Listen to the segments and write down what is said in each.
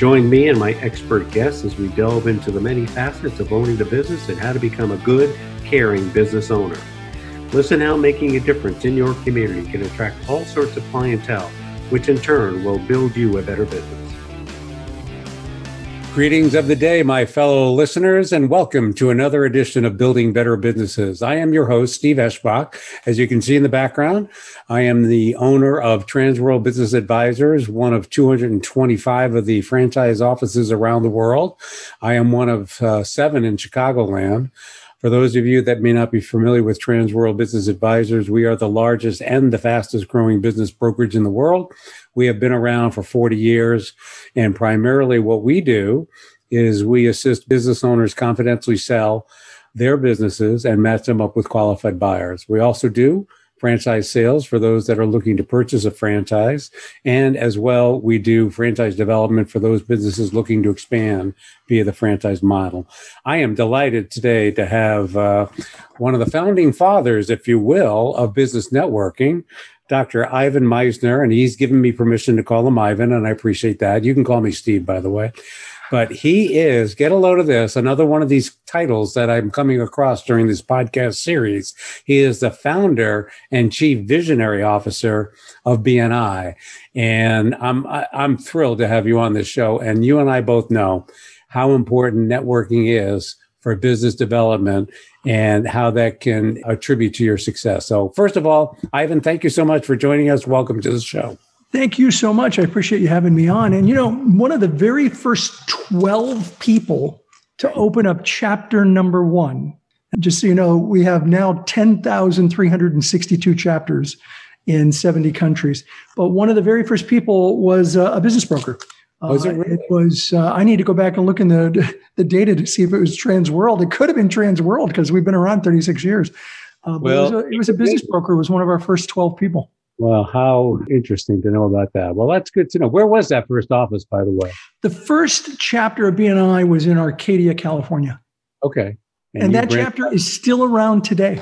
Join me and my expert guests as we delve into the many facets of owning the business and how to become a good, caring business owner. Listen how making a difference in your community can attract all sorts of clientele, which in turn will build you a better business. Greetings of the day, my fellow listeners, and welcome to another edition of Building Better Businesses. I am your host, Steve Eschbach. As you can see in the background, I am the owner of Transworld Business Advisors, one of 225 of the franchise offices around the world. I am one of uh, seven in Chicagoland. For those of you that may not be familiar with Transworld Business Advisors, we are the largest and the fastest growing business brokerage in the world. We have been around for 40 years, and primarily what we do is we assist business owners confidentially sell their businesses and match them up with qualified buyers. We also do franchise sales for those that are looking to purchase a franchise. And as well, we do franchise development for those businesses looking to expand via the franchise model. I am delighted today to have uh, one of the founding fathers, if you will, of business networking. Dr. Ivan Misner, and he's given me permission to call him Ivan, and I appreciate that. You can call me Steve, by the way. But he is, get a load of this, another one of these titles that I'm coming across during this podcast series. He is the founder and chief visionary officer of BNI. And I'm, I'm thrilled to have you on this show. And you and I both know how important networking is for business development and how that can attribute to your success. So, first of all, Ivan, thank you so much for joining us. Welcome to the show. Thank you so much. I appreciate you having me on. And you know, one of the very first 12 people to open up chapter number one, just so you know, we have now 10,362 chapters in 70 countries. But one of the very first people was uh, a business broker. Was it, really? Uh, it was. Uh, I need to go back and look in the the data to see if it was Transworld. It could have been Transworld because we've been around 36 years. Uh, well, it was, a, it was a business broker. It was one of our first 12 people. Well, how interesting to know about that. Well, that's good to know. Where was that first office, by the way? The first chapter of BNI was in Arcadia, California. Okay. And, and that chapter is still around today.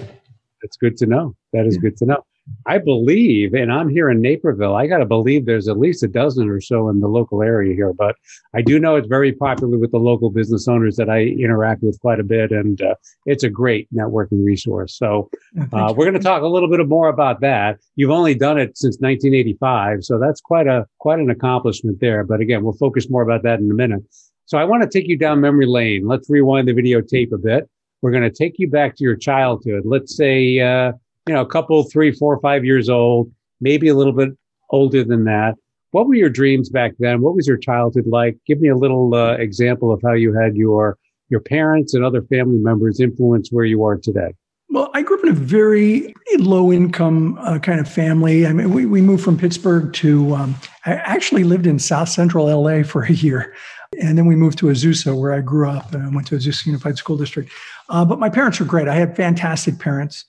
That's good to know. That is yeah. good to know. I believe, and I'm here in Naperville, I got to believe there's at least a dozen or so in the local area here. But I do know it's very popular with the local business owners that I interact with quite a bit. And uh, it's a great networking resource. So uh, we're going to talk a little bit more about that. You've only done it since 1985. So that's quite a, quite an accomplishment there. But again, we'll focus more about that in a minute. So I want to take you down memory lane. Let's rewind the videotape a bit. We're going to take you back to your childhood. Let's say, uh, you know, a couple, three, four, five years old, maybe a little bit older than that. What were your dreams back then? What was your childhood like? Give me a little uh, example of how you had your your parents and other family members influence where you are today. Well, I grew up in a very low income uh, kind of family. I mean, we, we moved from Pittsburgh to, um, I actually lived in South Central LA for a year. And then we moved to Azusa, where I grew up, and I went to Azusa Unified School District. Uh, but my parents were great. I had fantastic parents.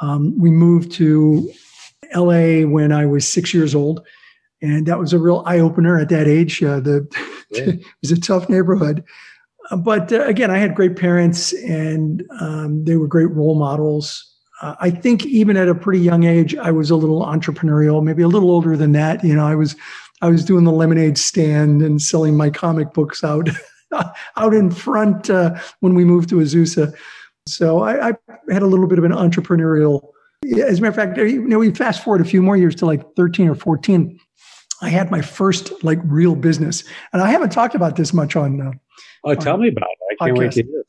Um, we moved to LA when I was six years old, and that was a real eye opener at that age. Uh, the yeah. it was a tough neighborhood, uh, but uh, again, I had great parents, and um, they were great role models. Uh, I think even at a pretty young age, I was a little entrepreneurial, maybe a little older than that. You know, I was I was doing the lemonade stand and selling my comic books out out in front uh, when we moved to Azusa. So I, I, had a little bit of an entrepreneurial. As a matter of fact, you know, we fast forward a few more years to like 13 or 14. I had my first like real business, and I haven't talked about this much on. Uh, oh, tell on me about it! I can't wait to hear.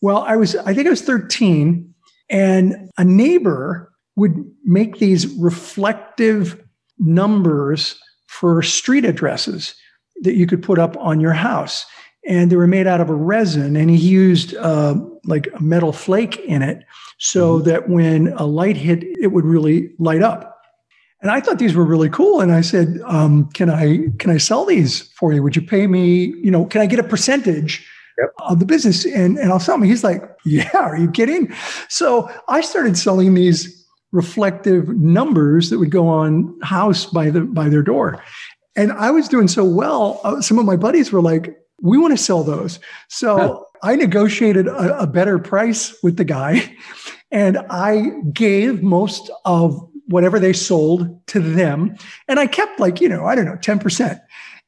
Well, I was, I think I was 13, and a neighbor would make these reflective numbers for street addresses that you could put up on your house. And they were made out of a resin, and he used uh, like a metal flake in it so mm-hmm. that when a light hit, it would really light up. And I thought these were really cool. And I said, um, "Can I can I sell these for you? Would you pay me? You know, can I get a percentage yep. of the business and, and I'll sell them. He's like, yeah, are you kidding? So I started selling these reflective numbers that would go on house by the by their door. And I was doing so well. Uh, some of my buddies were like, we want to sell those. So huh. I negotiated a, a better price with the guy and I gave most of whatever they sold to them. And I kept like, you know, I don't know, 10%.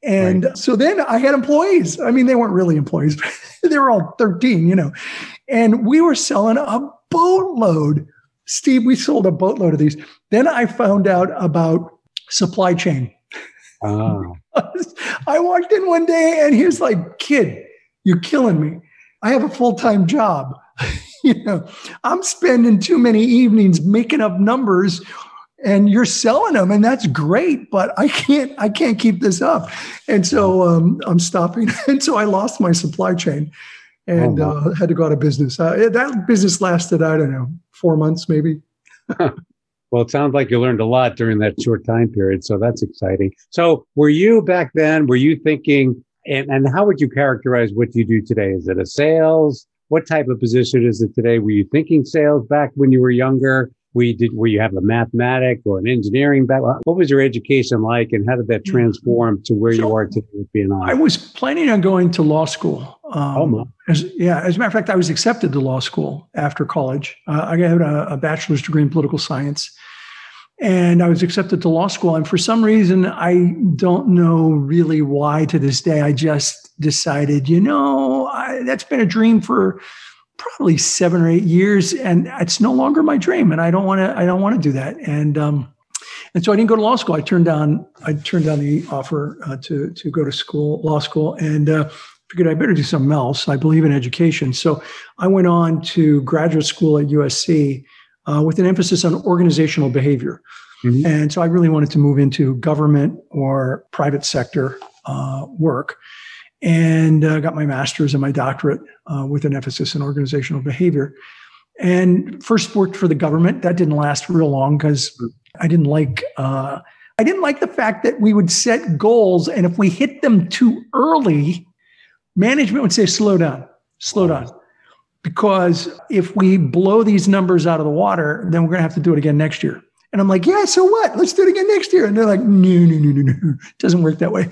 And right. so then I had employees. I mean, they weren't really employees, they were all 13, you know. And we were selling a boatload. Steve, we sold a boatload of these. Then I found out about supply chain. Oh. I walked in one day and he was like, kid, you're killing me. I have a full time job. you know, I'm spending too many evenings making up numbers and you're selling them and that's great but i can't i can't keep this up and so um, i'm stopping and so i lost my supply chain and oh, uh, had to go out of business uh, that business lasted i don't know four months maybe well it sounds like you learned a lot during that short time period so that's exciting. So were you back then were you thinking and, and how would you characterize what you do today? Is it a sales? What type of position is it today? Were you thinking sales back when you were younger we did where you have a mathematic or an engineering background what was your education like and how did that mm-hmm. transform to where so you are today with BNI? i was planning on going to law school um, oh my. As, yeah as a matter of fact i was accepted to law school after college uh, i got a, a bachelor's degree in political science and I was accepted to law school. And for some reason, I don't know really why to this day, I just decided, you know, I, that's been a dream for probably seven or eight years, and it's no longer my dream, and I don't want to. I don't want to do that. And um, and so I didn't go to law school. I turned down. I turned down the offer uh, to to go to school, law school, and uh, figured I better do something else. I believe in education, so I went on to graduate school at USC uh, with an emphasis on organizational behavior. Mm-hmm. And so I really wanted to move into government or private sector uh, work and uh, got my master's and my doctorate uh, with an emphasis in organizational behavior. And first worked for the government. That didn't last real long because I didn't like uh, I didn't like the fact that we would set goals, and if we hit them too early, management would say, "Slow down, slow down," because if we blow these numbers out of the water, then we're going to have to do it again next year. And I'm like, yeah, so what? Let's do it again next year. And they're like, no, no, no, no, no. It doesn't work that way.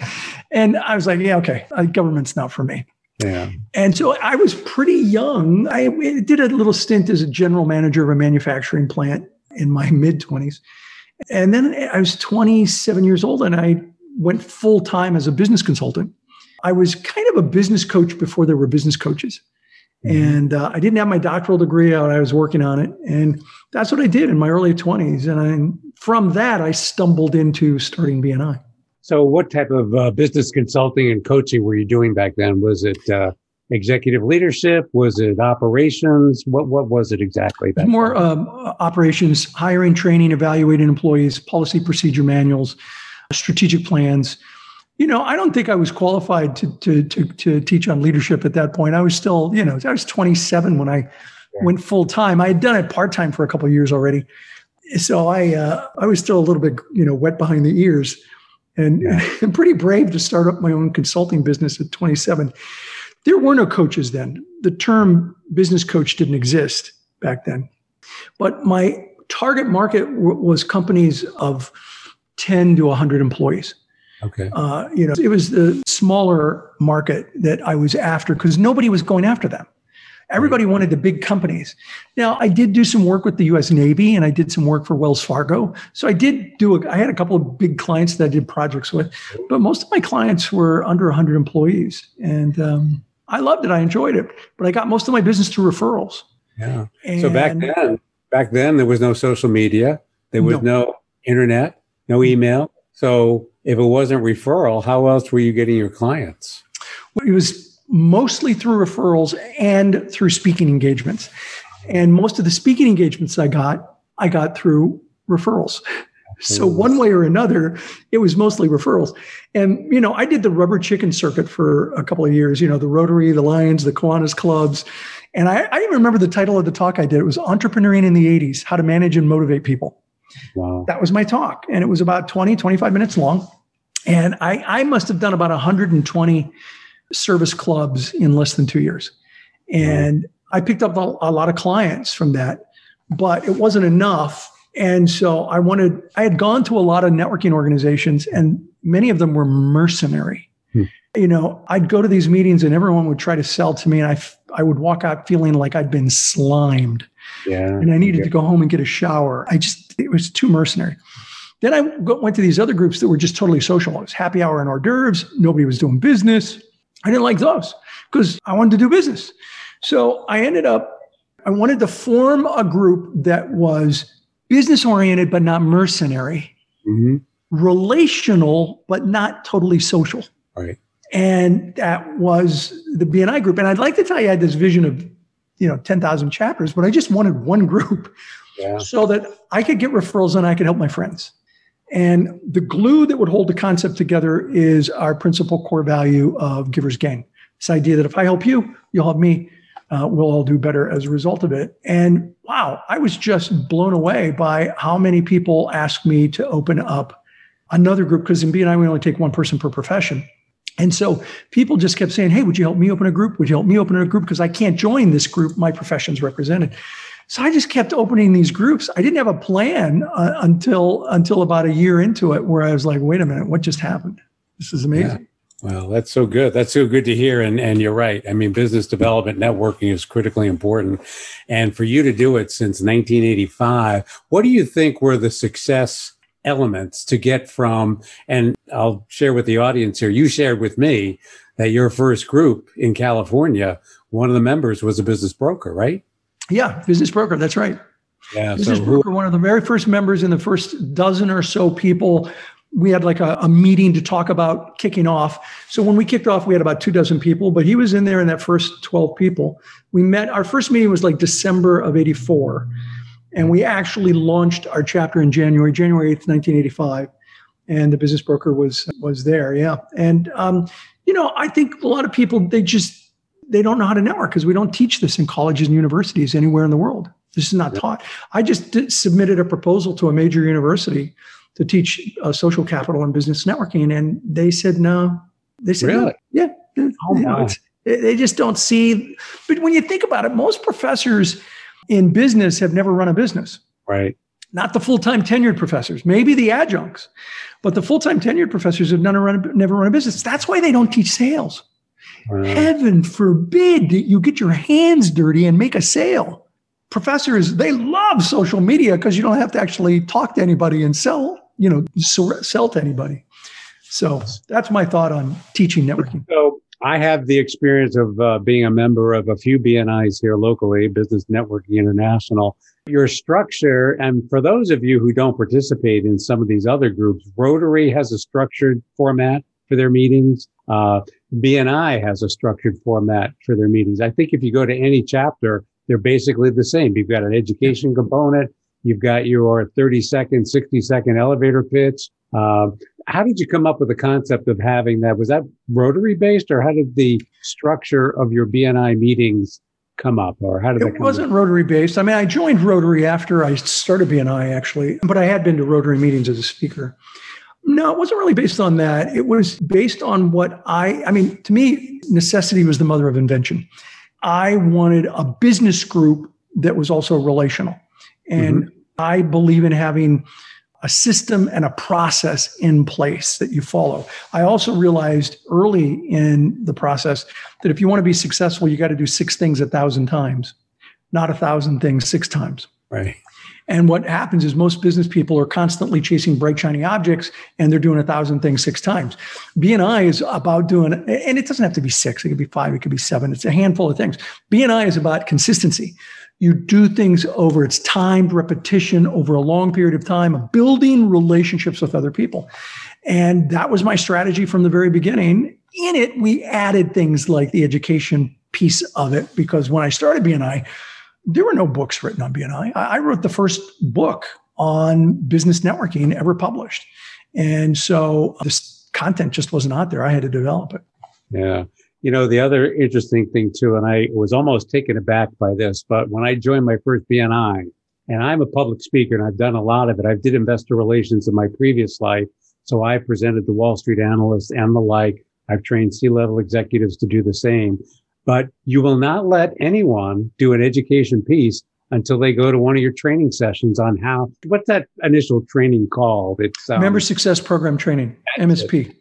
And I was like, yeah, okay. Uh, government's not for me. Yeah. And so I was pretty young. I did a little stint as a general manager of a manufacturing plant in my mid 20s. And then I was 27 years old and I went full time as a business consultant. I was kind of a business coach before there were business coaches. Mm-hmm. And uh, I didn't have my doctoral degree out. I was working on it. And that's what I did in my early 20s. And I, from that, I stumbled into starting BNI. So, what type of uh, business consulting and coaching were you doing back then? Was it uh, executive leadership? Was it operations? What what was it exactly? More um, operations, hiring, training, evaluating employees, policy procedure manuals, strategic plans, you know, I don't think I was qualified to, to, to, to, teach on leadership at that point. I was still, you know, I was 27 when I yeah. went full time. I had done it part time for a couple years already. So I, uh, I was still a little bit, you know, wet behind the ears and, yeah. and pretty brave to start up my own consulting business at 27. There were no coaches then. The term business coach didn't exist back then. But my target market w- was companies of 10 to 100 employees. Okay. Uh, you know, it was the smaller market that I was after because nobody was going after them. Everybody right. wanted the big companies. Now, I did do some work with the U.S. Navy, and I did some work for Wells Fargo. So I did do. A, I had a couple of big clients that I did projects with, but most of my clients were under 100 employees, and um, I loved it. I enjoyed it, but I got most of my business through referrals. Yeah. And so back then, back then there was no social media, there was no, no internet, no email. So if it wasn't referral, how else were you getting your clients? It was mostly through referrals and through speaking engagements. And most of the speaking engagements I got, I got through referrals. So hmm. one way or another, it was mostly referrals. And, you know, I did the rubber chicken circuit for a couple of years, you know, the Rotary, the Lions, the Kiwanis clubs. And I, I even remember the title of the talk I did. It was Entrepreneuring in the 80s, How to Manage and Motivate People. Wow. That was my talk. And it was about 20, 25 minutes long. And I, I must have done about 120 service clubs in less than two years. And wow. I picked up a, a lot of clients from that, but it wasn't enough and so I wanted, I had gone to a lot of networking organizations and many of them were mercenary. Hmm. You know, I'd go to these meetings and everyone would try to sell to me and I, I would walk out feeling like I'd been slimed. Yeah. And I needed yeah. to go home and get a shower. I just, it was too mercenary. Then I went to these other groups that were just totally social. It was happy hour and hors d'oeuvres. Nobody was doing business. I didn't like those because I wanted to do business. So I ended up, I wanted to form a group that was business oriented, but not mercenary, mm-hmm. relational, but not totally social. Right. And that was the BNI group. And I'd like to tell you, I had this vision of, you know, 10,000 chapters, but I just wanted one group so that I could get referrals and I could help my friends. And the glue that would hold the concept together is our principal core value of givers gain. This idea that if I help you, you'll help me uh, we'll all do better as a result of it. And wow, I was just blown away by how many people asked me to open up another group because in BNI we only take one person per profession. And so people just kept saying, Hey, would you help me open a group? Would you help me open a group? Because I can't join this group. My profession's represented. So I just kept opening these groups. I didn't have a plan uh, until until about a year into it, where I was like, "Wait a minute, what just happened? This is amazing." Well, that's so good. That's so good to hear. And and you're right. I mean, business development networking is critically important. And for you to do it since 1985, what do you think were the success elements to get from? And I'll share with the audience here. You shared with me that your first group in California, one of the members was a business broker, right? Yeah, business broker. That's right. Yeah, business so broker, one of the very first members in the first dozen or so people we had like a, a, meeting to talk about kicking off. So when we kicked off, we had about two dozen people, but he was in there in that first 12 people. We met, our first meeting was like December of 84. And we actually launched our chapter in January, January 8th, 1985. And the business broker was was there. Yeah. And um, you know, I think a lot of people they just they don't know how to network because we don't teach this in colleges and universities anywhere in the world. This is not taught. I just did, submitted a proposal to a major university to teach uh, social capital and business networking, and they said no. They said really, no. yeah. Oh, they just don't see. But when you think about it, most professors in business have never run a business. Right. Not the full time tenured professors, maybe the adjuncts, but the full time tenured professors have never run, a, never run a business. That's why they don't teach sales. Heaven forbid that you get your hands dirty and make a sale. Professors, they love social media because you don't have to actually talk to anybody and sell you know sell to anybody. So that's my thought on teaching networking. So I have the experience of uh, being a member of a few BNIs here locally, Business Networking International. Your structure, and for those of you who don't participate in some of these other groups, Rotary has a structured format for their meetings. Uh, BNI has a structured format for their meetings. I think if you go to any chapter, they're basically the same. You've got an education component, You've got your 30 second, 60 second elevator pitch. Uh, how did you come up with the concept of having that? Was that Rotary based, or how did the structure of your BNI meetings come up, or how did it It wasn't up? Rotary based? I mean, I joined Rotary after I started BNI, actually, but I had been to Rotary meetings as a speaker. No, it wasn't really based on that. It was based on what I, I mean, to me, necessity was the mother of invention. I wanted a business group that was also relational. And mm-hmm. I believe in having a system and a process in place that you follow. I also realized early in the process that if you want to be successful, you got to do six things a thousand times, not a thousand things six times. Right. And what happens is most business people are constantly chasing bright, shiny objects and they're doing a thousand things six times. BNI is about doing, and it doesn't have to be six, it could be five, it could be seven, it's a handful of things. BNI is about consistency. You do things over its timed repetition over a long period of time, building relationships with other people. And that was my strategy from the very beginning. in it, we added things like the education piece of it because when I started BNI, there were no books written on BNI. I wrote the first book on business networking ever published. And so this content just wasn't out there. I had to develop it. Yeah. You know, the other interesting thing too, and I was almost taken aback by this, but when I joined my first BNI, and I'm a public speaker and I've done a lot of it. I did investor relations in my previous life. So I presented to Wall Street analysts and the like. I've trained C-level executives to do the same, but you will not let anyone do an education piece until they go to one of your training sessions on how, what's that initial training called? It's um, member success program training, MSP. It.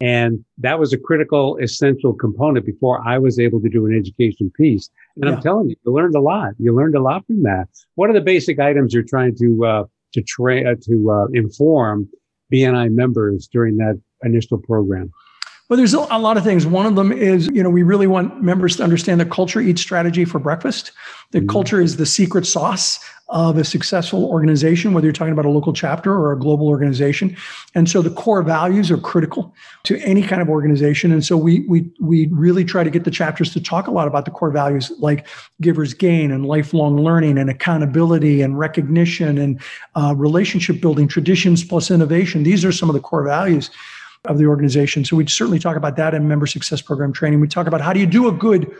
And that was a critical, essential component before I was able to do an education piece. And yeah. I'm telling you, you learned a lot. You learned a lot from that. What are the basic items you're trying to uh, to train uh, to uh, inform BNI members during that initial program? Well, there's a lot of things. One of them is, you know, we really want members to understand that culture eats strategy for breakfast. The mm-hmm. culture is the secret sauce of a successful organization, whether you're talking about a local chapter or a global organization. And so the core values are critical to any kind of organization. And so we we we really try to get the chapters to talk a lot about the core values like givers gain and lifelong learning and accountability and recognition and uh, relationship building, traditions plus innovation. These are some of the core values of the organization. So we certainly talk about that in member success program training. We talk about how do you do a good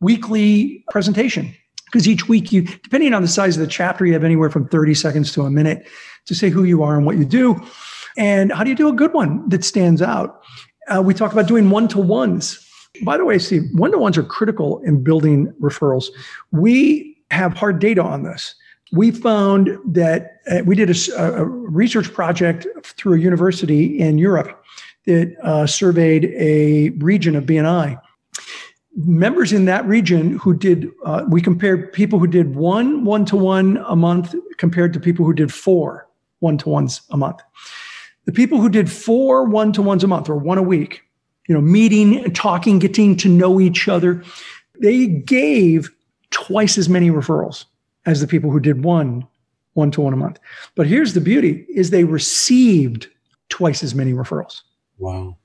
weekly presentation? Because each week you depending on the size of the chapter you have anywhere from 30 seconds to a minute to say who you are and what you do. And how do you do a good one that stands out? Uh, we talk about doing one-to-ones. By the way steve one-to-ones are critical in building referrals. We have hard data on this. We found that uh, we did a, a, research project through a university in europe that uh, surveyed a region of bni members in that region who did uh, we compared people who did one one to one a month compared to people who did four one to ones a month. The people who did four one to ones a month or one a week you know meeting talking getting to know each other they gave twice as many referrals as the people who did one one to one a month. But here's the beauty is they received twice as many referrals wow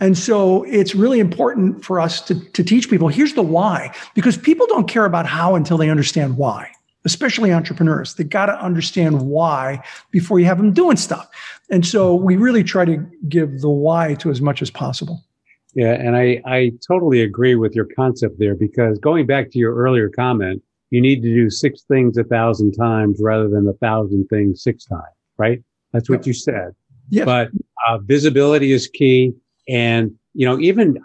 and so it's really important for us to, to teach people here's the why, because people don't care about how until they understand why, especially entrepreneurs. They got to understand why before you have them doing stuff. And so we really try to give the why to as much as possible. Yeah, and I, I totally agree with your concept there because going back to your earlier comment, you need to do six things a thousand times rather than a thousand things six times, right? That's what yep. you said. Yes. But uh, visibility is key. And, you know, even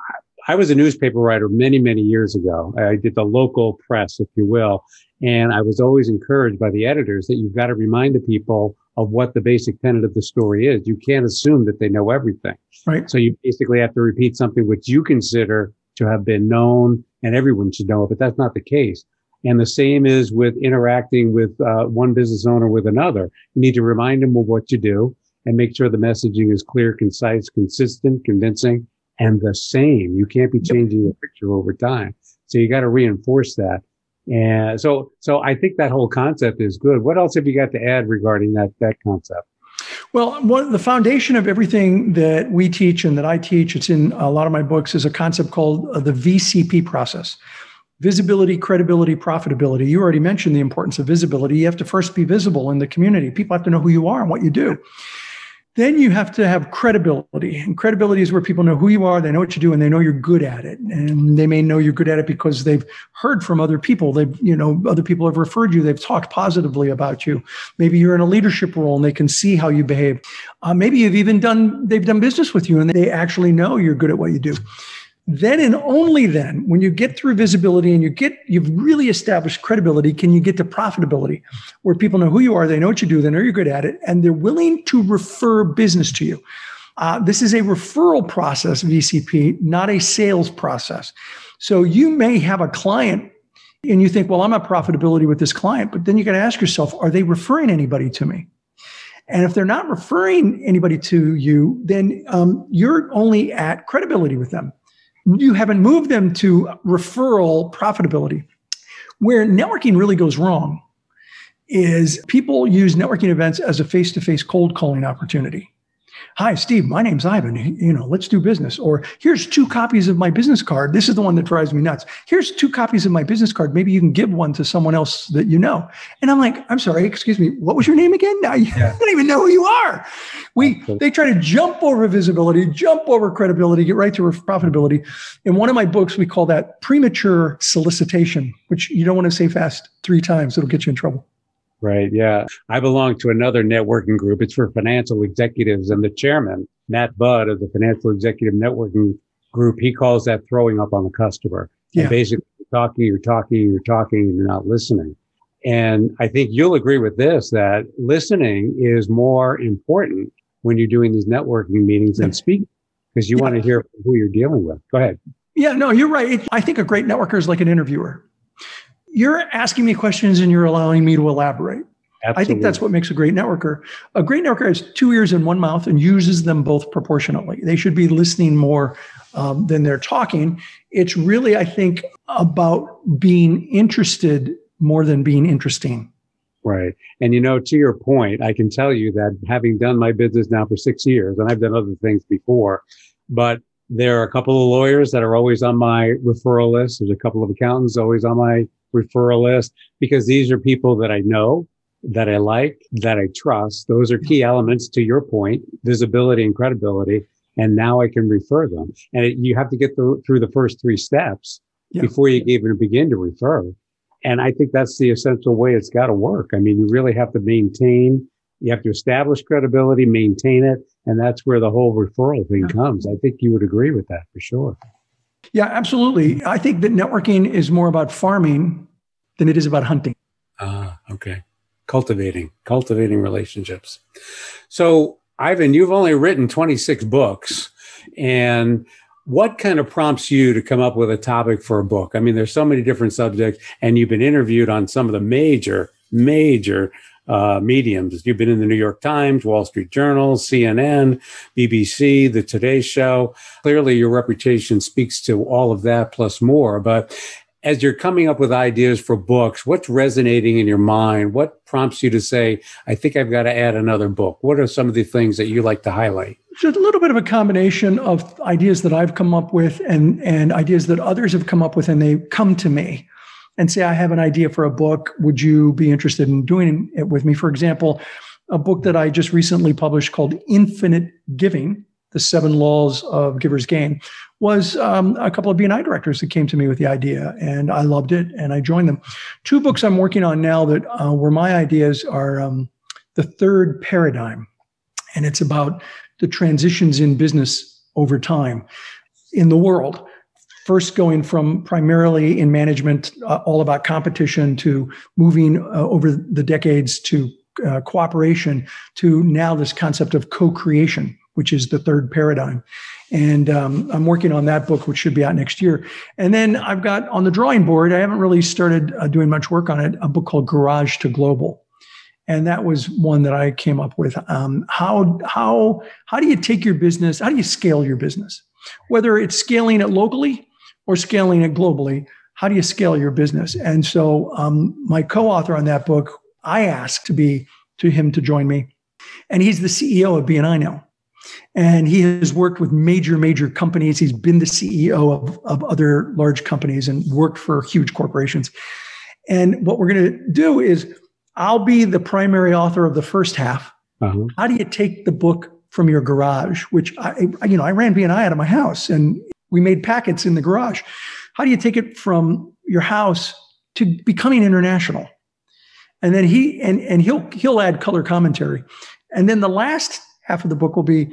I was a newspaper writer many, many years ago. I did the local press, if you will. And I was always encouraged by the editors that you've got to remind the people of what the basic tenet of the story is. You can't assume that they know everything. Right. So you basically have to repeat something which you consider to have been known and everyone should know but that's not the case. And the same is with interacting with uh, one business owner with another. You need to remind them of what you do and make sure the messaging is clear, concise, consistent, convincing, and the same. You can't be changing your picture over time. So you got to reinforce that. And so, so I think that whole concept is good. What else have you got to add regarding that, that concept? Well, one, the foundation of everything that we teach and that I teach, it's in a lot of my books, is a concept called uh, the VCP process visibility, credibility, profitability. You already mentioned the importance of visibility. You have to first be visible in the community. People have to know who you are and what you do. Then you have to have credibility. And credibility is where people know who you are, they know what you do, and they know you're good at it. And they may know you're good at it because they've heard from other people. They've, you know, other people have referred you, they've talked positively about you. Maybe you're in a leadership role and they can see how you behave. Uh, maybe you've even done, they've done business with you and they actually know you're good at what you do. Then and only then, when you get through visibility and you get, you've really established credibility, can you get to profitability where people know who you are, they know what you do, they know you're good at it, and they're willing to refer business to you. Uh, this is a referral process, VCP, not a sales process. So you may have a client and you think, well, I'm at profitability with this client, but then you got to ask yourself, are they referring anybody to me? And if they're not referring anybody to you, then um, you're only at credibility with them Mm-hmm. you haven't moved them to referral profitability. Where networking really goes wrong is people use networking events as a face to face cold calling opportunity. Hi, Steve, my name's Ivan. You know, let's do business. Or here's two copies of my business card. This is the one that drives me nuts. Here's two copies of my business card. Maybe you can give one to someone else that you know. And I'm like, I'm sorry, excuse me, what was your name again? Now you yeah. don't even know who you are. We they try to jump over visibility, jump over credibility, get right to profitability. In one of my books, we call that premature solicitation, which you don't want to say fast three times. It'll get you in trouble. Right. Yeah. I belong to another networking group. It's for financial executives and the chairman, Matt Budd of the Financial Executive Networking Group, he calls that throwing up on the customer. Yeah. And basically you're talking, you're talking, you're talking, and you're not listening. And I think you'll agree with this that listening is more important when you're doing these networking meetings than speaking because you yeah. want to hear who you're dealing with. Go ahead. Yeah, no, you're right. I think a great networker is like an interviewer you're asking me questions and you're allowing me to elaborate. Absolutely. I think that's what makes a great networker. A great networker has two ears and one mouth and uses them both proportionately. They should be listening more um, than they're talking. It's really, I think, about being interested more than being interesting. Right. And you know, to your point, I can tell you that having done my business now for six years, and I've done other things before, but there are a couple of lawyers that are always on my referral list. There's a couple of accountants always on my referral list because these are people that I know, that I like, that I trust. Those are key elements to your point, visibility and credibility. And now I can refer them. And it, you have to get through, through the first three steps yeah. before you even begin to refer. And I think that's the essential way it's got to work. I mean, you really have to maintain, you have to establish credibility, maintain it. And that's where the whole referral thing comes. I think you would agree with that for sure. Yeah, absolutely. I think that networking is more about farming than it is about hunting. Ah, okay. Cultivating, cultivating relationships. So, Ivan, you've only written 26 books. And what kind of prompts you to come up with a topic for a book? I mean, there's so many different subjects, and you've been interviewed on some of the major, major uh, mediums. You've been in the New York Times, Wall Street Journal, CNN, BBC, The Today Show. Clearly, your reputation speaks to all of that plus more. But as you're coming up with ideas for books, what's resonating in your mind? What prompts you to say, I think I've got to add another book? What are some of the things that you like to highlight? Just a little bit of a combination of ideas that I've come up with and, and ideas that others have come up with, and they come to me and say, I have an idea for a book. Would you be interested in doing it with me? For example, a book that I just recently published called Infinite Giving The Seven Laws of Giver's Gain was um, a couple of BNI directors that came to me with the idea, and I loved it, and I joined them. Two books I'm working on now that uh, were my ideas are um, The Third Paradigm, and it's about the transitions in business over time in the world first going from primarily in management, uh, all about competition, to moving uh, over the decades to uh, cooperation, to now this concept of co creation, which is the third paradigm. And um, I'm working on that book, which should be out next year. And then I've got on the drawing board, I haven't really started uh, doing much work on it, a book called Garage to Global. And that was one that I came up with. Um, how, how, how do you take your business? How do you scale your business? Whether it's scaling it locally or scaling it globally, how do you scale your business? And so, um, my co-author on that book, I asked to be to him to join me, and he's the CEO of BNI now, and he has worked with major major companies. He's been the CEO of of other large companies and worked for huge corporations. And what we're going to do is, I'll be the primary author of the first half. Uh-huh. How do you take the book from your garage, which I, you know, I ran BNI out of my house, and we made packets in the garage. How do you take it from your house to becoming international? And then he and, and he'll he'll add color commentary. And then the last half of the book will be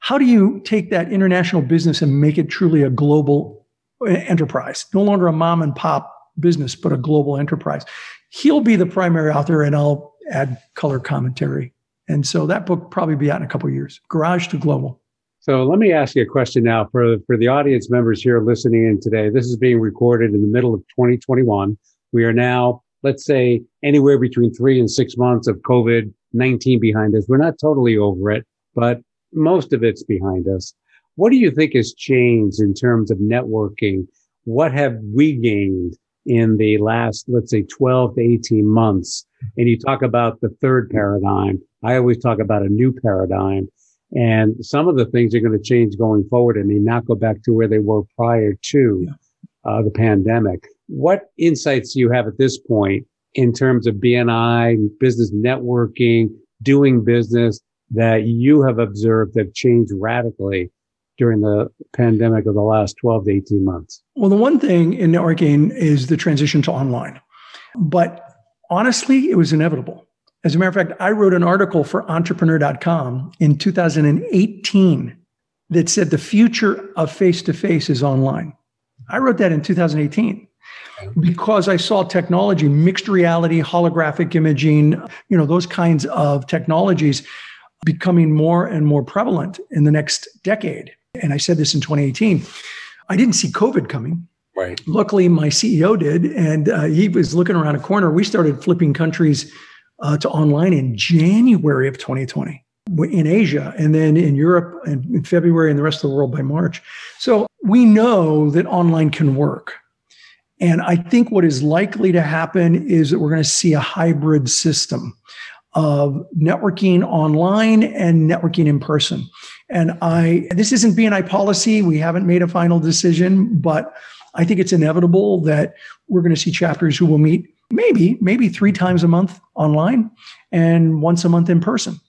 how do you take that international business and make it truly a global uh, enterprise, no longer a mom and pop business, but a global enterprise. He'll be the primary author, and I'll add color commentary. And so that book probably be out in a couple years. Garage to Global. So let me ask you a question now for, for the audience members here listening in today. This is being recorded in the middle of 2021. We are now, let's say, anywhere between three and six months of COVID 19 behind us. We're not totally over it, but most of it's behind us. What do you think has changed in terms of networking? What have we gained in the last, let's say, 12 to 18 months? And you talk about the third paradigm. I always talk about a new paradigm. And some of the things are going to change going forward and may not go back to where they were prior to yeah. uh, the pandemic. What insights do you have at this point in terms of BNI, business networking, doing business that you have observed have changed radically during the pandemic of the last 12 to 18 months? Well, the one thing in networking is the transition to online. But honestly, it was inevitable. As a matter of fact, I wrote an article for entrepreneur.com in 2018 that said the future of face to face is online. I wrote that in 2018 because I saw technology, mixed reality, holographic imaging, you know, those kinds of technologies becoming more and more prevalent in the next decade. And I said this in 2018. I didn't see COVID coming. Right. Luckily, my CEO did, and uh, he was looking around a corner. We started flipping countries uh, to online in January of 2020 in Asia, and then in Europe in February, and the rest of the world by March. So we know that online can work. And I think what is likely to happen is that we're going to see a hybrid system of networking online and networking in person. And I, this isn't BNI policy. We haven't made a final decision, but I think it's inevitable that we're going to see chapters who will meet maybe, maybe three times a month online and once a month in person.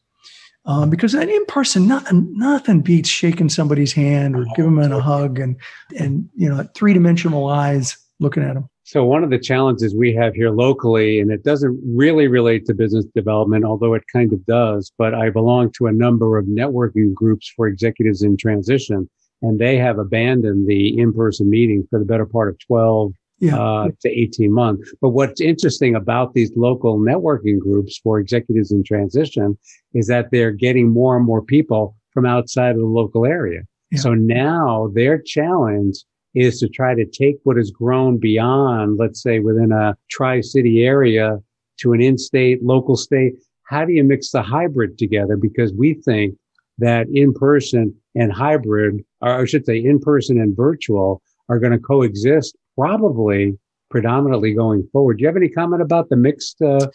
Um, because in person, nothing, nothing beats shaking somebody's hand or giving them a hug and, and, you know, three dimensional eyes looking at them. So one of the challenges we have here locally, and it doesn't really relate to business development, although it kind of does, but I belong to a number of networking groups for executives in transition, and they have abandoned the in-person meeting for the better part of 12 yeah. uh, to 18 months. But what's interesting about these local networking groups for executives in transition is that they're getting more and more people from outside of the local area. Yeah. So now their challenge is to try to take what has grown beyond, let's say within a tri-city area to an in-state, local state. How do you mix the hybrid together? Because we think that in person and hybrid, or I should say in person and virtual are going to coexist probably predominantly going forward. Do you have any comment about the mixed uh,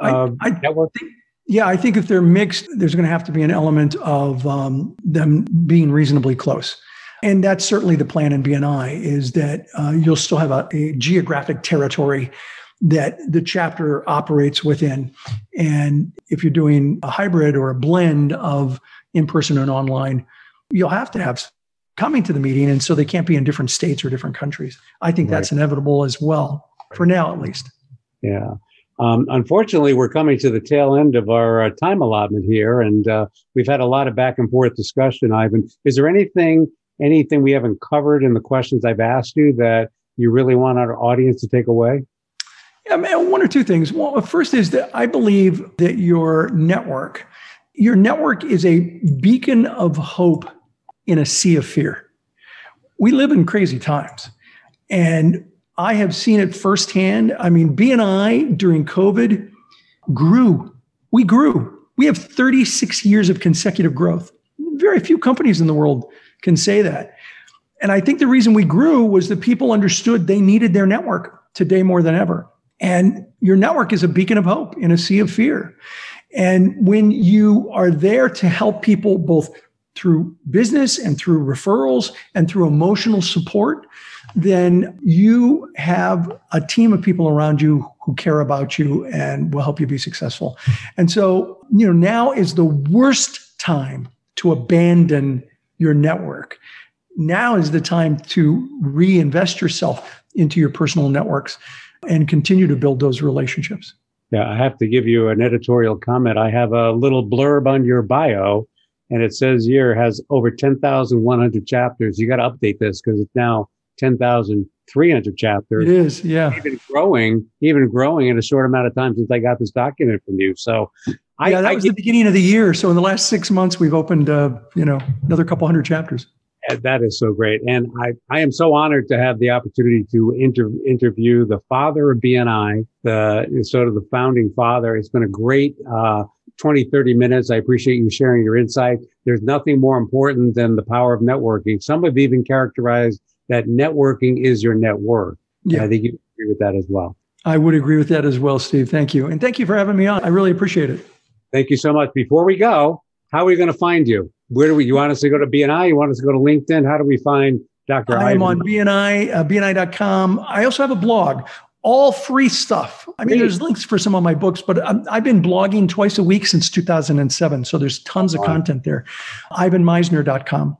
uh, I, I network? Think, yeah, I think if they're mixed, there's going to have to be an element of um, them being reasonably close. And that's certainly the plan in BNI is that uh, you'll still have a, a geographic territory that the chapter operates within. And if you're doing a hybrid or a blend of in person and online, you'll have to have coming to the meeting. And so they can't be in different states or different countries. I think right. that's inevitable as well, for now at least. Yeah. Um, unfortunately, we're coming to the tail end of our uh, time allotment here, and uh, we've had a lot of back and forth discussion. Ivan, is there anything anything we haven't covered in the questions I've asked you that you really want our audience to take away? Yeah, man, one or two things. Well, first is that I believe that your network, your network is a beacon of hope in a sea of fear. We live in crazy times. And I have seen it firsthand. I mean, BNI during COVID grew. We grew. We have 36 years of consecutive growth. Very few companies in the world can say that. And I think the reason we grew was that people understood they needed their network today more than ever. And your network is a beacon of hope in a sea of fear. And when you are there to help people both through business and through referrals and through emotional support, then you have a team of people around you who care about you and will help you be successful. And so, you know, now is the worst time to abandon your network. Now is the time to reinvest yourself into your personal networks and continue to build those relationships. Yeah, I have to give you an editorial comment. I have a little blurb on your bio, and it says here has over 10,100 chapters. You got to update this because it's now 10,300 chapters. It is, yeah. Even growing, even growing in a short amount of time since I got this document from you. So I, yeah, that I was the beginning of the year. So in the last six months, we've opened, uh, you know, another couple hundred chapters. That is so great, and I, I am so honored to have the opportunity to inter- interview the father of BNI, the sort of the founding father. It's been a great uh, 20, 30 minutes. I appreciate you sharing your insight. There's nothing more important than the power of networking. Some have even characterized that networking is your network. Yeah. I think you agree with that as well. I would agree with that as well, Steve. Thank you. And thank you for having me on. I really appreciate it. Thank you so much. Before we go, how are we going to find you? where do we, you want us to go to BNI? You want us to go to LinkedIn? How do we find Dr. I am Ivan? on BNI, uh, BNI.com. I also have a blog, all free stuff. I mean, there's links for some of my books, but i I've been blogging twice a week since 2007. So there's tons of content there. IvanMisner.com.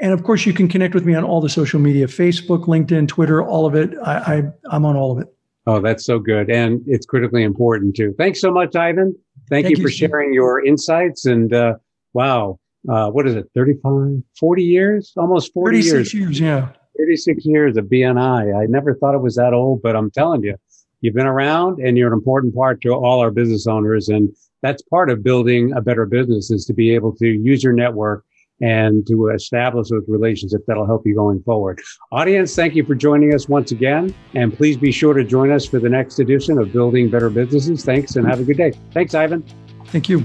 And of course, you can connect with me on all the social media Facebook, LinkedIn, Twitter, all of it. I, I, I'm on all of it. Oh, that's so good. And it's critically important too. Thanks so much, Ivan. Thank, Thank you you, for Steve. sharing your insights. And uh, wow, uh, what is it, 35, 40 years? Almost 40 36 years. years, yeah. 36 years of BNI. I never thought it was that old, but I'm telling you, you've been around and you're an important part to all our business owners. And that's part of building a better business is to be able to use your network and to establish those relationships that'll help you going forward. Audience, thank you for joining us once again. And please be sure to join us for the next edition of Building Better Businesses. Thanks and have a good day. Thanks, Ivan. Thank you.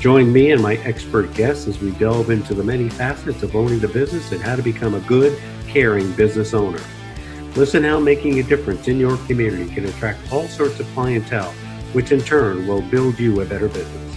Join me and my expert guests as we delve into the many facets of owning the business and how to become a good, caring business owner. Listen how making a difference in your community can attract all sorts of clientele, which in turn will build you a better business.